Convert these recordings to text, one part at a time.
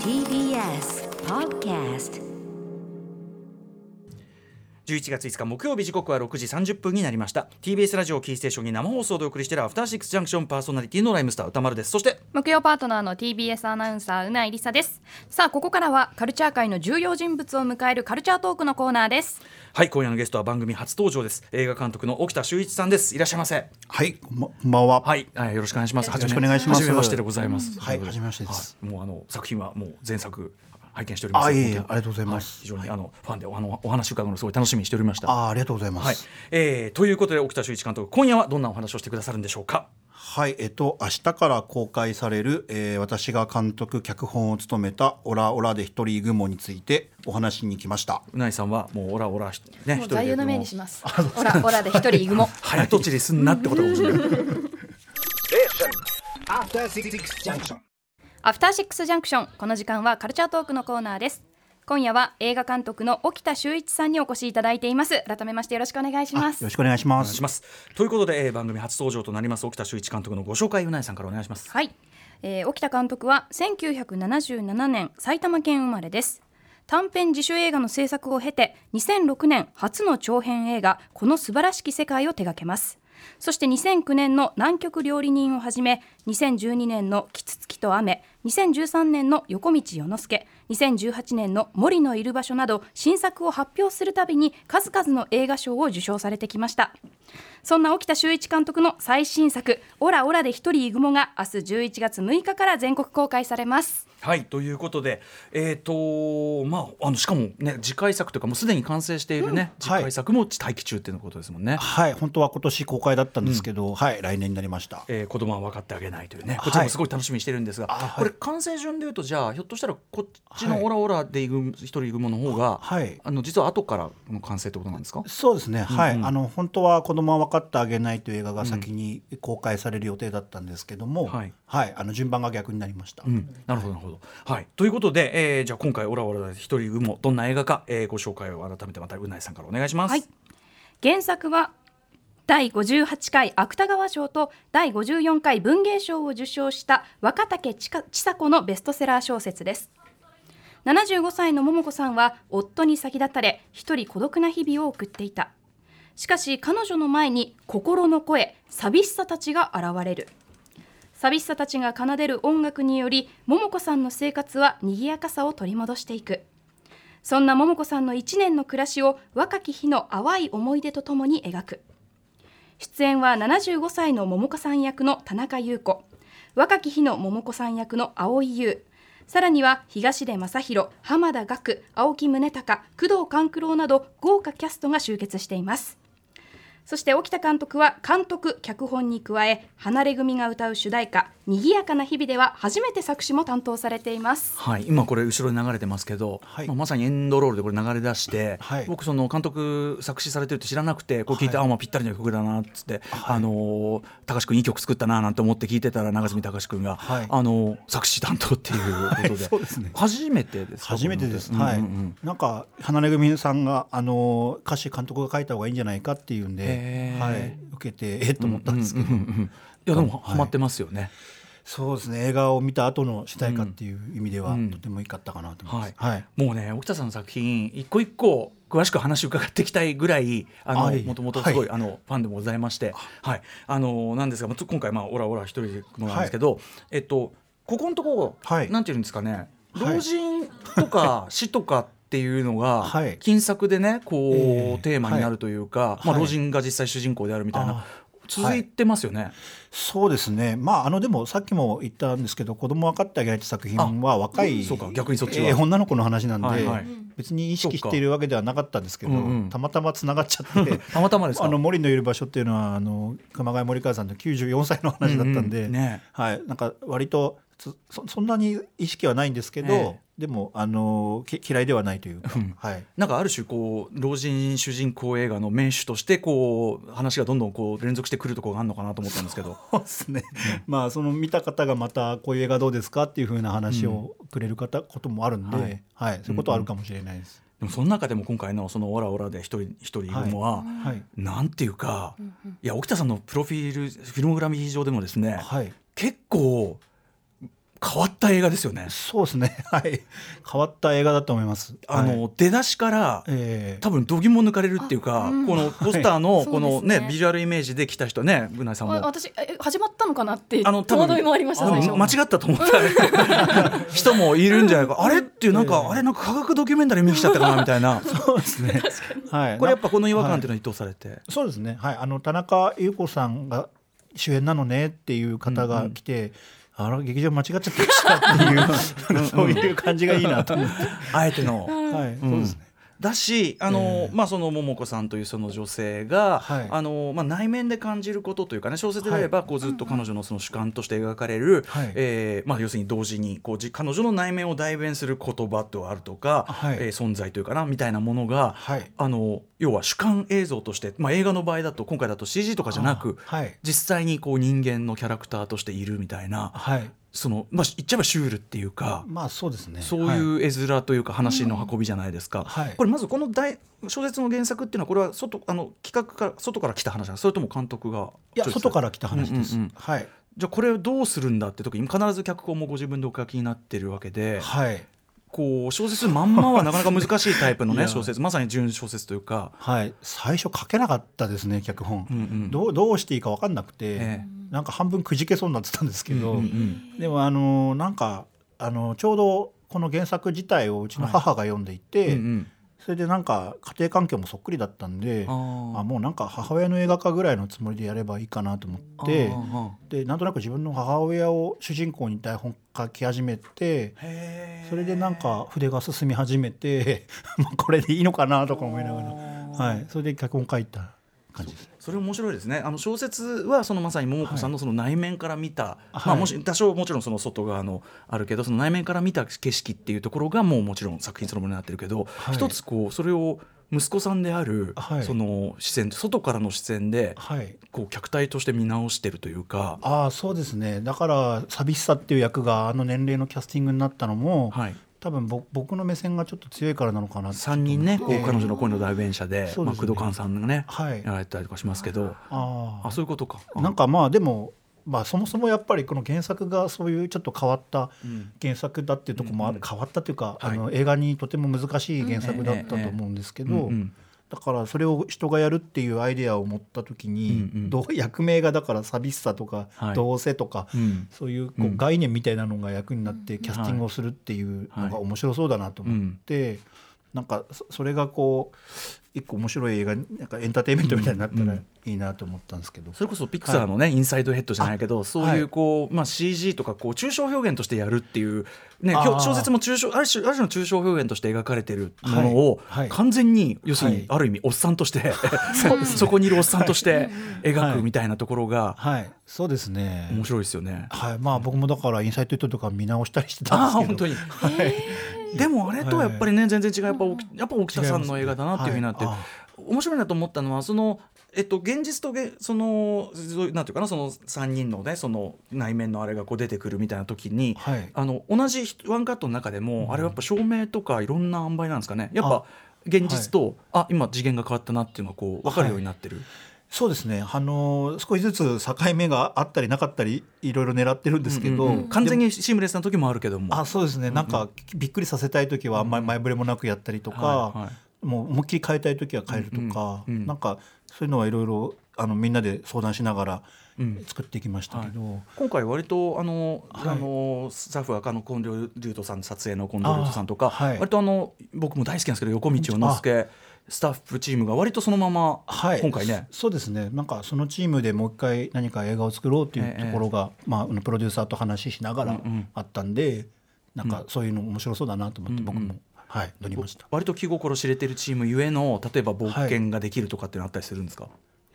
TBS Podcast 11月5日木曜日時刻は6時30分になりました。TBS ラジオキーステーションに生放送でお送りしているアフターシックスジャンクションパーソナリティのライムスター歌丸ですそして木曜パートナーの TBS アナウンサーうないりさです。さあここからはカルチャー界の重要人物を迎えるカルチャートークのコーナーです。はい今夜のゲストは番組初登場です。映画監督の沖田修一さんです。いらっしゃいませ。はい、こんばこんは。はい、はい、よろしくお願いします。よろしくお願いします。はじめましてでございます。はいはじめましてです。はいもうあの作品はもう前作拝見しております。あいえいありがとうございますは非常にあのファンであのお話伺うのすごい楽しみにしておりました。あ、ありがとうございまはいす。、えー、ということで沖田修一監督今夜はどんなお話をしてくださるんでしょうか？はい、えっと明日から公開される、えー、私が監督脚本を務めたオラオラで一人雲についてお話しに来ました。うないさんはもうオラオラねもう座右の銘にしす。ますオラオラで一人イグモ早とちりすんなってことかもしれない。After Six Junction. アフターシックスジャンクションこの時間はカルチャートークのコーナーです。今夜は映画監督の沖田修一さんにお越しいただいています。改めましてよろしくお願いします。よろしくお願いします。お願いし。ます。ということで、えー、番組初登場となります沖田修一監督のご紹介うないさんからお願いします。はい、えー、沖田監督は1977年埼玉県生まれです。短編自主映画の制作を経て2006年初の長編映画「この素晴らしき世界」を手掛けます。そして2009年の南極料理人をはじめ2012年のキツツキと雨2013年の横道世之助2018年の森のいる場所など新作を発表するたびに数々の映画賞を受賞されてきました。そんな沖田修一監督の最新作「オラオラで一人イグモ」が明日11月6日から全国公開されます。はいということで、えーとまあ、あのしかも、ね、次回作というかもうすでに完成しているね、次回作も待機中っていうことですもんね。はい、本当は今年公開だったんですけど、はい、来年になりました。えー、子供は分かってあげないというね、こちらもすごい楽しみにしてるんですが、あはい。これ完成順でいうとじゃあひょっとしたらこっちのはい。オラオラでいぐ一人いぐもの方が、はい。あの実は後からの完成ってことなんですか？そうですね、はい、うん。うんあの本当は子供は分かってあげないという映画が先に公開される予定だったんですけども、はい。はい、あの順番が逆になりました。うん、なるほどなるほど。はい、ということで、えー、じゃあ今回オラオラで一人いぐもどんな映画か、えー、ご紹介を改めてまたうないさんからお願いします。はい。原作は第58回芥川賞と第54回文芸賞を受賞した若竹千佐子のベストセラー小説です。75歳の桃子さんは夫に先立たれ一人孤独な日々を送っていた。しかし彼女の前に心の声寂しさたちが現れる。寂しさたちが奏でる音楽により桃子さんの生活は賑やかさを取り戻していく。そんな桃子さんの一年の暮らしを若き日の淡い思い出とともに描く。出演は75歳の桃子さん役の田中優子。若き日の桃子さん役の蒼井優。さらには東出昌大浜田岳青木宗隆工藤官九郎など豪華キャストが集結しています。そして沖田監督は監督脚本に加え離れ組が歌う主題歌「にぎやかな日々」では初めて作詞も担当されています。はい、今これ後ろに流れてますけど、はい。まあ、まさにエンドロールでこれ流れ出して、はい。僕その監督作詞されてるって知らなくてこれ聞いて、はい。あまあぴったりの曲だなっつって、あのー高橋君いい曲作ったななんて思って聞いてたら長住隆君が、はい。あのー作詞担当っていうことで、はい。そうですね。初めてですか？初めてです。うんうんうんなんか花根組さんがあの歌詞監督が書いた方がいいんじゃないかっていうんへーで、はい、受けてえっと思ったんですけど、うんうんうんうんいやでもはいハマってますよね。そうですね。映画を見た後の主題歌っていう意味では、うん。とてもいいかったかなと思います。はい。はい。もうね沖田さんの作品一個一個詳しく話を伺っていきたいぐらいあのはい。もともとすごい、はあのファンでもございまして。はい。あのなんですがまあ今回まあオラオラ一人でもなんですけど、えっとここのところ、はい。なんていうんですかね。はい。老人とか死とかっていうのが、はい。金作でねこう、ええ。テーマになるというか、まあ、はい。老人が実際主人公であるみたいな、あ続いてますよね。そうですね。まああのでもさっきも言ったんですけど、子供分かってあげないって作品は若いそうか逆にそっちは。えー女の子の話なんで、はいはい。別に意識しているわけではなかったんですけど、そうんうん。たまたまつながっちゃって。たまたまですか？あの森のいる場所っていうのはあの熊谷森川さんの94歳の話だったんで、うんうん。ね。はい、なんか割とつそそんなに意識はないんですけど、えでもあのき嫌いではないというか、うん。はい、なんかある種こう老人主人公映画の名手としてこう話がどんどんこう連続してくるところがあるのかなと思ったんですけど。そうですね、まあその見た方がまたこういう映画どうですかっていうふうな話をくれる方、こともあるんで、ははい。いそういうことはあるかもしれないです。でもその中でも今回のそのオラオラで一人一人いるのは、はい。なんていうか、いや沖田さんのプロフィールフィルモグラフィー上でもですね、はい。結構変わった映画ですよね。そうですね。はい。変わった映画だと思います。あの、はい。出だしからええ。多分度肝抜かれるっていうか、うん。このポスターのはいこのねねビジュアルイメージで来た人ねぐなさんも。わ私え始まったのかなってあの戸惑いもありましたあの最初。間違ったと思った。人もいるんじゃないか。あれ？っていうなんか、ええあれ？なんか科学ドキュメンタリー見に来ちゃったかなみたいな。そうですね。はい。これやっぱこの違和感っていうのは意図されて、そうですね。はい。あの田中優子さんが主演なのねっていう方が来て、あら劇場間違っちゃってましたっていう そういう感じがいいなと思って、あえての。はい、んそうですねだしあの、ええ。まあ、その桃子さんというその女性が、はい。あのまあ、内面で感じることというかね小説であれば、こうずっと彼女のその主観として描かれる、はい。えーまあ、要するに同時にこうじ彼女の内面を代弁する言葉とあるとか、はい。えー存在というかなみたいなものが、はい。あの要は主観映像として、まあ、映画の場合だと今回だと CG とかじゃなく、あはい。実際にこう人間のキャラクターとしているみたいなはいその、まあ、言っちゃえばシュールっていうか。まあそうですね。そうはい。いう絵面というか話の運びじゃないですか。はい。これまずこの大小説の原作っていうのはこれは外あの企画から外から来た話それとも監督がいや外から来た話です、うんうんうん。はい。じゃあこれをどうするんだって時に必ず脚本もご自分でお書きになってるわけで、はいこう小説まんまはなかなか難しいタイプのね 小説。まさに純小説というか。はい。最初書けなかったですね脚本、うんうん。どうどうしていいか分かんなくて、ええ。なんか半分くじけそうになってたんですけど、うんうん。でもあのなんかあのちょうどこの原作自体をうちの母が読んでいて、うんうんそれでなんか家庭環境もそっくりだったんであもうなんか母親の映画化ぐらいのつもりでやればいいかなと思ってあでなんとなく自分の母親を主人公に台本書き始めてそれでなんか筆が進み始めて まあこれでいいのかなとか思いながら、はい、それで脚本書いた感じです。それ面白いですね。あの小説はそのまさに桃子さんのその内面から見た、はいまあ、もし多少もちろんその外側のあるけどその内面から見た景色っていうところがもうもちろん作品そのものになってるけど、はい。一つこうそれを息子さんである、はい。その視線外からの視線ではい。こう客体として見直してるというか。ああそうですね。だから寂しさっていう役があの年齢のキャスティングになったのも、はい多分ぼ僕の目線がちょっと強いからなのかなって。3人ねこうええ彼女の恋の代弁者で,、工藤寛さんがね、はい。やられたりとかしますけど。ああそういうことか。あなんかまあでもまあそもそもやっぱりこの原作がそういうちょっと変わったうん。原作だっていうところもある、変わったというか、はい。あの映画にとても難しい原作だったと思うんですけど、だからそれを人がやるっていうアイデアを持った時に、うんうん。どう役名がだから寂しさとか、はい。どうせとか、うん。そういうこう概念みたいなのが役になってキャスティングをするっていうのが面白そうだなと思って、なんかそそれがこう一個面白い映画なんかエンターテインメントみたいになったらいいなと思ったんですけど、それこそピクサーのね、インサイドヘッドじゃないけどそういうこう、まあ、CG とかこう抽象表現としてやるっていう、ね、小説も抽象ある種ある種の抽象表現として描かれてるものを、はい。はい。完全に要するに、はい。ある意味おっさんとして そこにいるおっさんとして描くみたいなところがはい。そうですね。面白いですよね。はい。まあ僕もだからインサイトヘッドとか見直したりしてたんあですけど。あ本当に、でもあれとはやっぱりね、全然違うやっぱ沖やっぱ沖田さんの映画だなっていうふうになって、違い。面白いなと思ったのはその。えっと、現実とげそのなんていうかなその3人のねその内面のあれがこう出てくるみたいな時に、はい。あの同じワンカットの中でも、あれはやっぱ照明とかいろんな塩梅なんですかね。やっぱ現実とあ,、今次元が変わったなっていうのがこう分かるようになってる、そうですね。あの少しずつ境目があったりなかったりいろいろ狙ってるんですけど、うんうんうん。完全にシームレスな時もあるけども。あそうですね。なんかびっくりさせたい時はあんまり前触れもなくやったりとか、はいはい。もう思いっきり変えたい時は変えるとか、うんうんうん。なんかそういうのはいろいろあのみんなで相談しながらうん。作っていきましたけど、今回割とあの、はい。あのスタッフはあの近藤竜斗さん撮影の近藤竜斗さんとか、あはい。割とあの僕も大好きなんですけど横道を之助スタッフチームが割とそのまま、はい、今回ね。そそうですね。なんかそのチームでもう一回何か映画を作ろうっていうところが、まあ、あのプロデューサーと話ししながらうんうん。あったんで、なんかそういうの面白そうだなと思って僕も、はい乗りました。割と気心知れてるチームゆえの例えば冒険ができるとかっていうのあったりするんですか、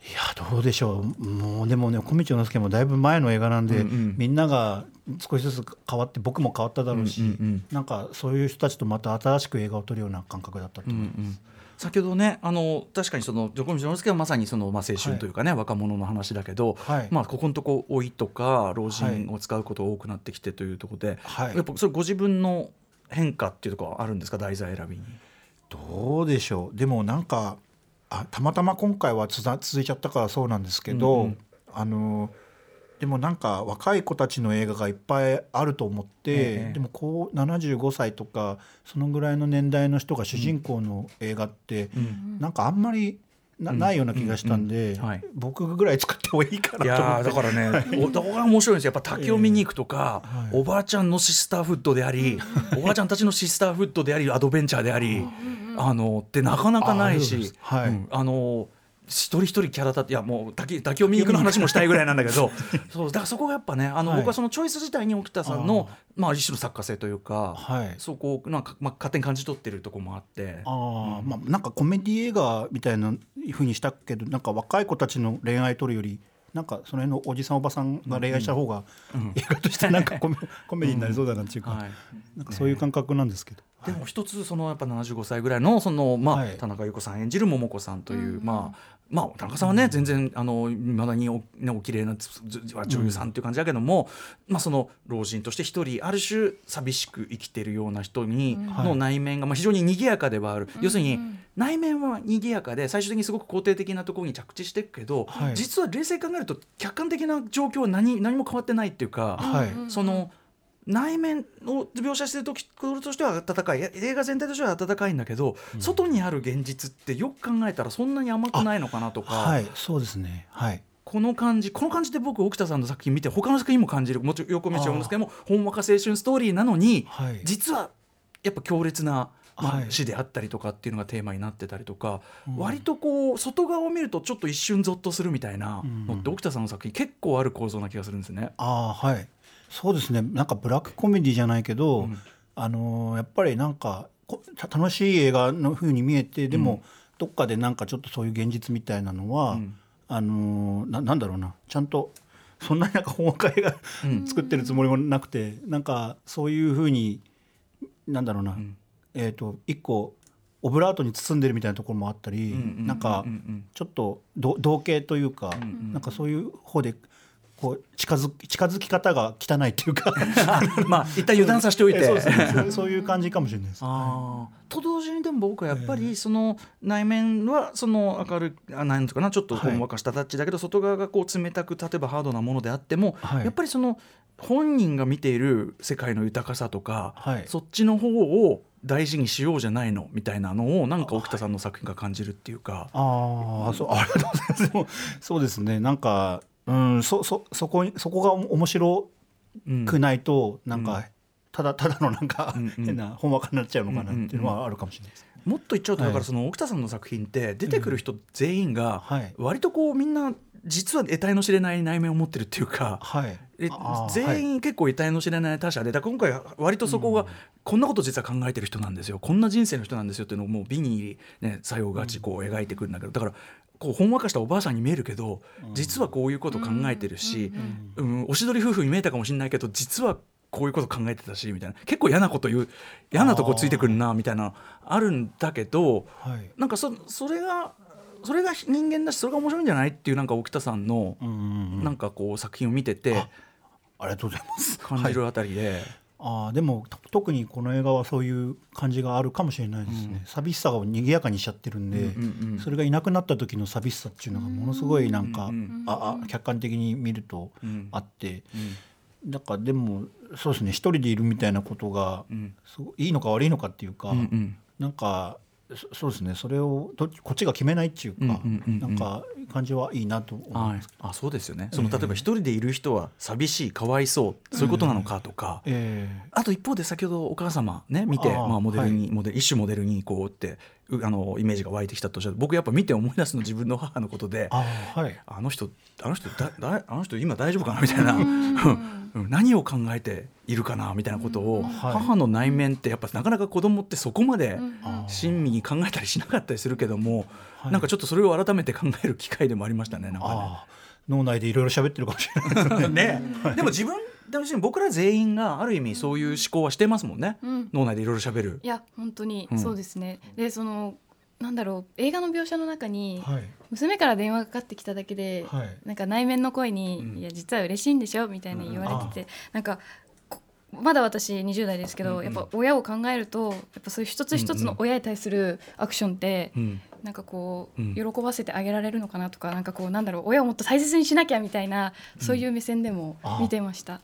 いやどうでしょう。もうでもね小道之助もだいぶ前の映画なんで、うんうん。みんなが少しずつ変わって僕も変わっただろうし、うんうん。うんなんかそういう人たちとまた新しく映画を撮るような感覚だったと思います。先ほどねあの確かにその横道之助はまさにその、まあ、青春というかね、若者の話だけど、はい。まあ、ここのとこ老いとか老人を使うことが多くなってきてというところで、はい。やっぱそれご自分の変化っていうところはあるんですか？題材選びに。どうでしょう。でもなんかあたまたま今回はつづ続いちゃったからそうなんですけど、うんうん。あのでもなんか若い子たちの映画がいっぱいあると思って、ええでもこう75歳とかそのぐらいの年代の人が主人公の映画って、なんかあんまりな,、ないような気がしたんで、僕ぐらい作ってもいいかいなと思って。だからね、面白いんですよ。やっぱ滝を見に行くとか、ええ。おばあちゃんのシスターフッドであり、おばあちゃんたちのシスターフッドであり、アドベンチャーであり、あのってなかなかないしす、はい。うんあの一人一人キャラ立っていやもう滝滝を見に行くの話もしたいぐらいなんだけど そうだからそこがやっぱねあの、はい。僕はそのチョイス自体に沖田さんのまあ一種の作家性というか、はい。そこをなんか、まあ、勝手に感じ取ってるところもあって。あーまあ、なんかコメディ映画みたいなふうにしたけどなんか若い子たちの恋愛撮るよりなんかその辺のおじさんおばさんが恋愛した方が映画としてなんかコメコメディになりそうだなっていうか、はい。なんかそういう感覚なんですけど、でも一つそのやっぱ75歳ぐらいのそのまあ、はい。田中裕子さん演じる桃子さんという、まあまあ田中さんはね、全然あの未だにお,、ね、お綺麗な女優さんっていう感じだけども、まあその老人として一人ある種寂しく生きてるような人に、はい。の内面がまあ非常に賑やかではある、要するに内面は賑やかで最終的にすごく肯定的なところに着地していくけど、はい。実は冷静に考えると客観的な状況は何何も変わってないっていうか。はい、その内面を描写してる時としては温かい。映画全体としては温かいんだけど、外にある現実ってよく考えたらそんなに甘くないのかなとか、はいそうですね。はい。この感じこの感じで僕沖田さんの作品見て他の作品も感じるもちろん横道は読むんですけどもほんわか青春ストーリーなのに、はい。実はやっぱ強烈な、まあはい。死であったりとかっていうのがテーマになってたりとか、割とこう外側を見るとちょっと一瞬ゾッとするみたいなのって沖田さんの作品結構ある構造な気がするんですね。ああはいそうですね。なんかブラックコメディじゃないけど、あのーやっぱりなんか楽しい映画の風に見えてでも、どっかでなんかちょっとそういう現実みたいなのは、あのーななんだろうな。ちゃんとそんなになんか本若映画、作ってるつもりもなくてなんかそういう風になんだろうな、えっ、と一個オブラートに包んでるみたいなところもあったり、なんかちょっとど同型というか、なんかそういう方でこう近づ近づき方が汚いっていうか まあ一旦油断させておいて。そういう感じかもしれないです。あーと同時にでも僕はやっぱりその内面はその明るいあなんとかなちょっとほんわかしたタッチだけど外側がこう冷たく例えばハードなものであってもはいやっぱりその本人が見ている世界の豊かさとかはいそっちの方を大事にしようじゃないのみたいなのをなんか沖田さんの作品が感じるっていうか。ああ、そう、ありがとうございます。そうですね。なんか、うん、そ、そ、そこに、そこが面白うんくないと、なんか。ただ、ただのなんか、変な本話になっちゃうのかなっていうのはあるかもしれないです。もっと言っちゃうとはいだからその沖田さんの作品って出てくる人全員がはい割とこうみんな実は得体の知れない内面を持ってるっていうか。はい。全員結構得体の知れない他者でだから今回は割とそこがこんなこと実は考えてる人なんですよこんな人生の人なんですよっていうのをもう美に、ね、作用がちこう描いてくるんだけどだからこうほんわかしたおばあさんに見えるけど実はこういうこと考えてるし、うんおしどり夫婦に見えたかもしれないけど実はこういうこと考えてたしみたいな結構嫌なこと言う嫌なとこついてくるなみたいなあるんだけどはい。なんかそそれがそれが人間だしそれが面白いんじゃないっていうなんか沖田さんのうんうんうん。なんかこう作品を見てて。ありがとうございます。感じるあたりで、ああでもと特にこの映画はそういう感じがあるかもしれないですね、寂しさを賑やかにしちゃってるんで、うんうんそれがいなくなった時の寂しさっていうのがものすごいなんか、うんああ客観的に見るとん。あって、だからでもそうですね一人でいるみたいなことが、ん。すごいいいのか悪いのかっていうか、うんうん。なんかそそうですね。それをどっちこっちが決めないっていうか、うんうんうんうん。なんか感じはいいなと思いはい。ます。、あそうですよね。その例えば一人でいる人は寂しいかわいそうそういうことなのかとか、えあと一方で先ほどお母様ね見てまあ、モデルに、モデル一種モデルにこうってうあのイメージが湧いてきたとおっしゃる。僕やっぱ見て思い出すの自分の母のことでー、あーはい。あの人あの人だだあの人今大丈夫かな？みたいな、うん。何を考えているかな？みたいなことを、はい。母の内面ってやっぱなかなか子供ってそこまで親身に考えたりしなかったりするけども、はい。なんかちょっとそれを改めて考える機会でもありましたね。なんかね。脳内でいろいろ喋ってるかもしれないですね。ね、でも自分でも僕ら全員がある意味そういう思考はしてますもんね、うん。脳内でいろいろ喋る。い。や本当にうん。そうですね、でそのなんだろう映画の描写の中に、はい。娘から電話がかかってきただけで、はい。なんか内面の声に「うん。いや実は嬉しいんでしょ」みたいな言われてて、なんかこまだ私20代ですけど、うんうん。やっぱ親を考えるとやっぱそういう一つ一つの親に対するアクションって、うん。なんかこう、うん。喜ばせてあげられるのかなとかなんかこうなんだろう親をもっと大切にしなきゃみたいなそういう目線でも見てました。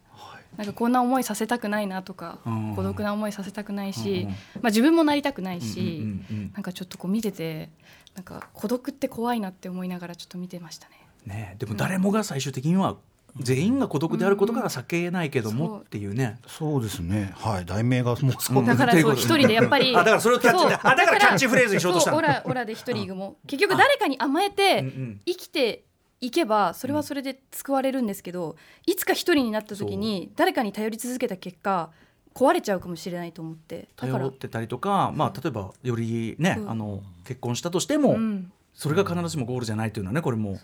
なんかこんな思いさせたくないなとか、うん。孤独な思いさせたくないし、うんまあ、自分もなりたくないし、うんうんうんなんかちょっとこう見ててなんか孤独って怖いなって思いながらちょっと見てましたね。ねでも誰もが最終的には全員が孤独であることが避けないけどもっていうね。そう。ですね。はい。題名がもうそうだからそう一人でやっぱり あだからそれをキャッチあだからキャッチフレーズにしようとしたの。そうオラオラで一人も。結局誰かに甘えてうんうん。生きていけばそれはそれで救われるんですけどいつか一人になった時に誰かに頼り続けた結果壊れちゃうかもしれないと思って。だから。頼ってたりとか、まあ、例えばよりね、う。んあの結婚したとしても、うんそれが必ずしもゴールじゃないというのはねこれも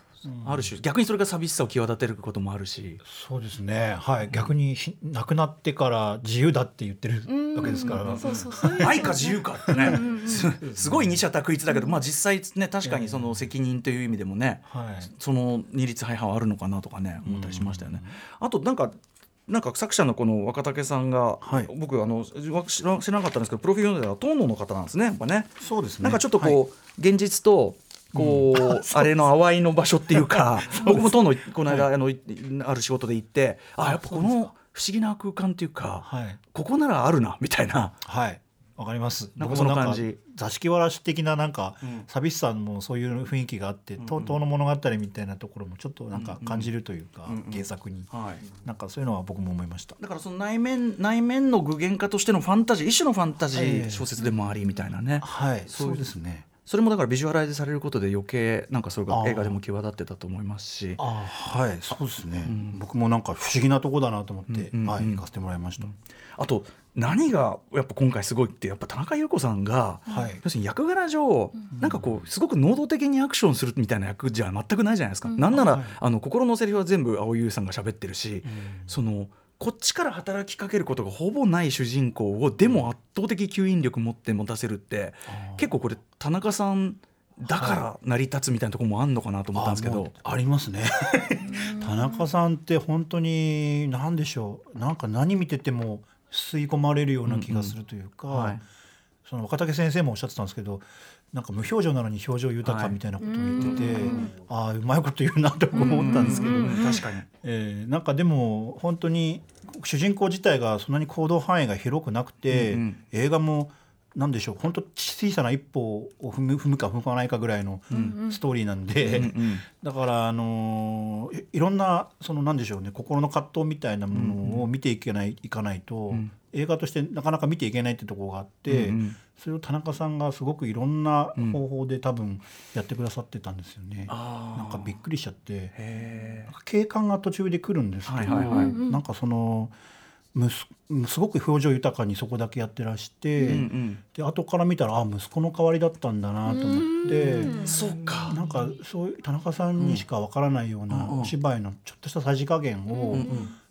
ある種逆にそれが寂しさを際立てることもあるし、そうですね。はい。逆にし亡くなってから自由だって言ってるうん。わけですから。愛か自由かってね。うんうんすすごい二者択一だけど、まあ、実際ね確かにその責任という意味でもね、はい。その二律背反はあるのかなとかね思ったりしましたよね。あとなんかなんか作者のこの若竹さんが、はい。僕あの知ら知らなかったんですけどプロフィールでたら東野の方なんですねやっぱね。そうですね。なんかちょっとこう、はい。現実とこう、あれの淡いの場所っていうか 僕も東野この間、あのいある仕事で行ってあやっぱこの不思議な空間っていうか、はい。ここならあるなみたいな。はい。わかります。なんかその感じ。座敷わらし的ななんか、うん。寂しさもそういう雰囲気があって、とうとうの物語みたいなところもちょっとなんか感じるというか、うんうん。原作に、はい。なんかそういうのは僕も思いました。だからその内面内面の具現化としてのファンタジー一種のファンタジえーえ小説でもありみたいなね、はい。そうですねそれもだからビジュアライズされることで余計なんかそれが映画でも際立ってたと思いますし。あはいそうですね、ん。僕もなんか不思議なとこだなと思って、うんうんうんはい行かせてもらいました、あと何がやっぱ今回すごいってやっぱ田中裕子さんが、はい。要するに役柄上、なんかこうすごく能動的にアクションするみたいな役じゃ全くないじゃないですか、なんなら、はい。あの心のセリフは全部蒼井優さんが喋ってるし、そのこっちから働きかけることがほぼない主人公をでも圧倒的吸引力持って持たせるって、結構これ田中さんだから成り立つみたいなところもあんのかなと思ったんですけど。あもう。ありますね。田中さんって本当に何でしょう。なんか何見てても吸い込まれるような気がするというか、はい。その若竹先生もおっしゃってたんですけどなんか無表情なのに表情豊かみたいなことを言ってて、ああうまいこと言うなと思ったんですけど、確かに。えーなんかでも本当に主人公自体がそんなに行動範囲が広くなくて、うんうん。映画もなんでしょう本当小さな一歩を踏む踏むか踏まないかぐらいのストーリーなんで、うんうん。だから、あのーいいろんなそのなんでしょうね心の葛藤みたいなものを見ていけない,、いかないと、ん。映画としてなかなか見ていけないってところがあって、うんうん。それを田中さんがすごくいろんな方法で多分やってくださってたんですよね。あー。なんかびっくりしちゃって。へなんか警官が途中で来るんですけど、はいはいはい。なんかそのむすすごく表情豊かにそこだけやってらして、え、うんうん、で後から見たらあ息子の代わりだったんだなと思って。そうか。なんかそういう田中さんにしかわからないようなうん。お芝居のちょっとしたさじ加減を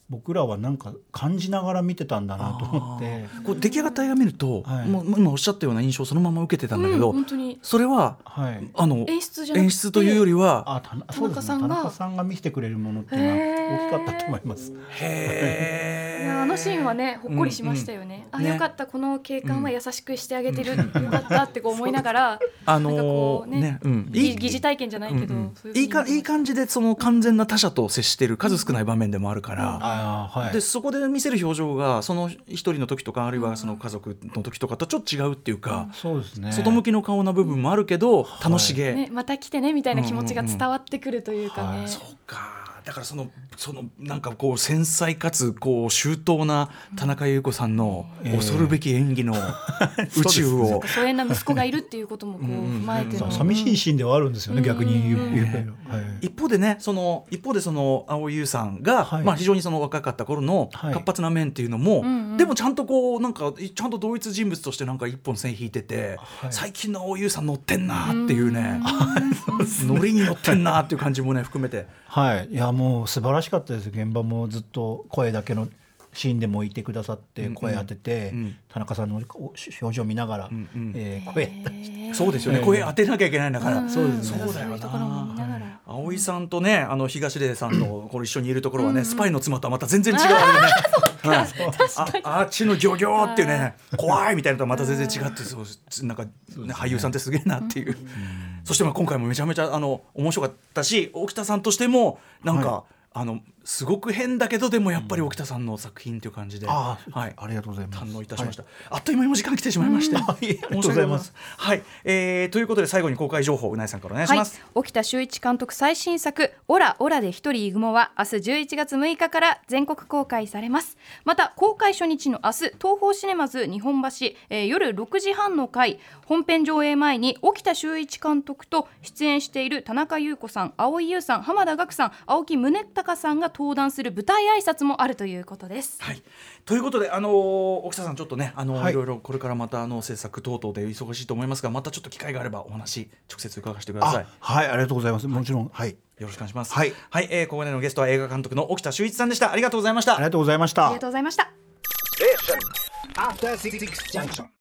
僕らはなんか感じながら見てたんだなと思って。こう出来上がった映画見ると、はい。もう今おっしゃったような印象をそのまま受けてたんだけど、うん本当に。それははい。あの演出演出というよりはあたそうですね田田中さんが。中さんが見せてくれるものっていうのは大きかったと思います。へいやあのシーンはねほっこりしましたよね。あ、ね。よかったこの警官は優しくしてあげてる、よかったってこう思いながら、あなんかこうねのね、うん、疑疑似体験じゃないけど、うんうん。いういいかいい感じでその完全な他者と接している数少ない場面でもあるから、あーはいでそこで見せる表情がその一人の時とかあるいはその家族の時とかとちょっと違うっていうか、そうですね。外向きの顔な部分もあるけど楽しげ、ねまた来てねみたいな気持ちが伝わってくるというかね。はい。そうかだからそのそのなんかこう繊細かつこう周到な田中裕子さんの恐るべき演技の宇宙を、疎遠な息子がいるっていうこともこう踏まえての、寂しいシーンではあるんですよね逆に言う言うとは。い。一方でねその一方でその蒼井優さんが、はい。まあ、非常にその若かった頃のはい。活発な面っていうのも、でもちゃんとこうなんかちゃんと同一人物としてなんか一本線引いてて、はい。最近の蒼井優さん乗ってんなっていうね、ノリに乗ってんなっていう感じもね含めて。はい、いやもう素晴らしかったです。現場もずっと声だけのシーンでもいてくださって声当てて、うん。田中さんのお表情見ながら、んうん。えー声出してそうですよね、ええ声当てなきゃいけないんだから、そうですね。そうだよな葵さんとねあの東出さんの これ一緒にいるところはね、スパイの妻とはまた全然違うね、はい。ああっちのギョギョーっていうね怖いみたいなのとはまた全然違ってそうなんか、ね。俳優さんってすげえなっていう、そしてまあ今回もめちゃめちゃあの面白かったし沖田さんとしてもなんか、はあのすごく変だけどでもやっぱり沖田さんの作品という感じで、はい、ありがとうございます。堪能いたしました、あっという間にお時間来てしまいまして、いえ ありがとうございます。はい、えー、ということで最後に公開情報うなえさんからお願いしはいます、、沖田修一監督最新作「オラオラで一人イグモ」は明日11月6日から全国公開されます。また公開初日の明日東宝シネマズ日本橋、えー夜6時半の回本編上映前に沖田修一監督と出演している田中優子さん蒼井優さん浜田岳さん青木宗隆さんが登壇する舞台挨拶もあるということですはい、ということで、あのー沖田さん、ちょっとね、あのーはいい、ろいろこれからまたあの制作等々で忙しいと思いますが、またちょっと機会があればお話、直接伺わせてくださいあ。はいありがとうございますもちろんはいよろしくお願いします。はいはい、えーここまでのゲストは映画監督の沖田修一さんでした。ありがとうございましたあり。がとうございましたありがとうございました After Six Junction.